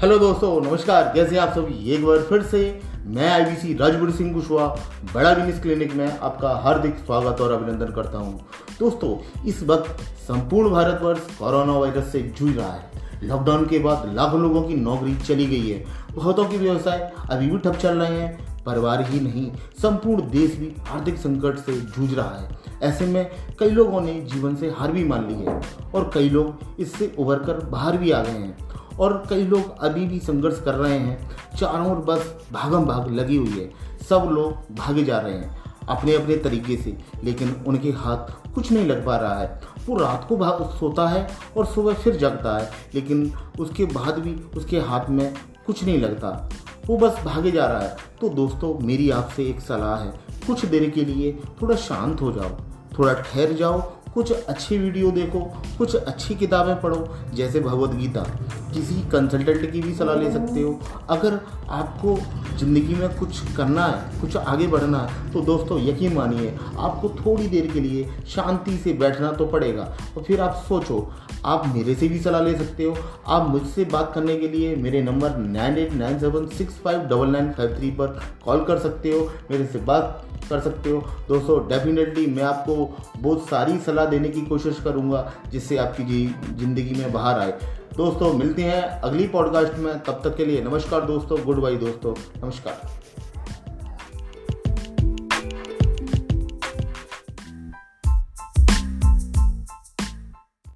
Hello दोस्तों, नमस्कार। कैसे आप सभी? एक बार फिर से मैं आईबीसी राजगुरु सिंह कुशवाहा, बड़ा बिज़नेस क्लिनिक में आपका हार्दिक स्वागत और अभिनंदन करता हूँ। दोस्तों, इस वक्त संपूर्ण भारतवर्ष कोरोना वायरस से जूझ रहा है। लॉकडाउन के बाद लाखों लोगों की नौकरी चली गई है। बहुतों के व्यवसाय अभी भी ठप चल रहे हैं। परिवार ही नहीं, संपूर्ण देश भी आर्थिक संकट से जूझ रहा है। ऐसे में कई लोगों ने जीवन से हार भी मान ली है और कई लोग इससे उभर कर बाहर भी आ गए हैं। और कई लोग अभी भी संघर्ष कर रहे हैं। चारों ओर बस भागम भाग लगी हुई है। सब लोग भागे जा रहे हैं अपने अपने तरीके से। लेकिन उनके हाथ कुछ नहीं लग पा रहा है। वो रात को भाग सोता है और सुबह फिर जगता है। लेकिन उसके बाद भी उसके हाथ में कुछ नहीं लगता। वो बस भागे जा रहा है। तो दोस्तों, मेरी आपसे एक सलाह है। कुछ देर के लिए थोड़ा शांत हो जाओ। थोड़ा ठहर जाओ कुछ अच्छी वीडियो देखो, कुछ अच्छी किताबें पढ़ो, जैसे भगवद गीता। किसी कंसल्टेंट की भी सलाह ले सकते हो। अगर आपको ज़िंदगी में कुछ करना है, कुछ आगे बढ़ना है तो दोस्तों यकीन मानिए, आपको थोड़ी देर के लिए शांति से बैठना तो पड़ेगा। और फिर आप सोचो, आप मेरे से भी सलाह ले सकते हो। आप मुझसे बात करने के लिए मेरे number nine eight nine seven six five double nine five three पर कॉल कर सकते हो, मेरे से बात कर सकते हो। दोस्तों, डेफिनेटली मैं आपको बहुत सारी सलाह देने की कोशिश करूँगा, जिससे आपकी ज़िंदगी में बाहर आए। दोस्तों, मिलते हैं अगली पॉडकास्ट में। तब तक के लिए नमस्कार दोस्तों, गुड बाई दोस्तों, नमस्कार।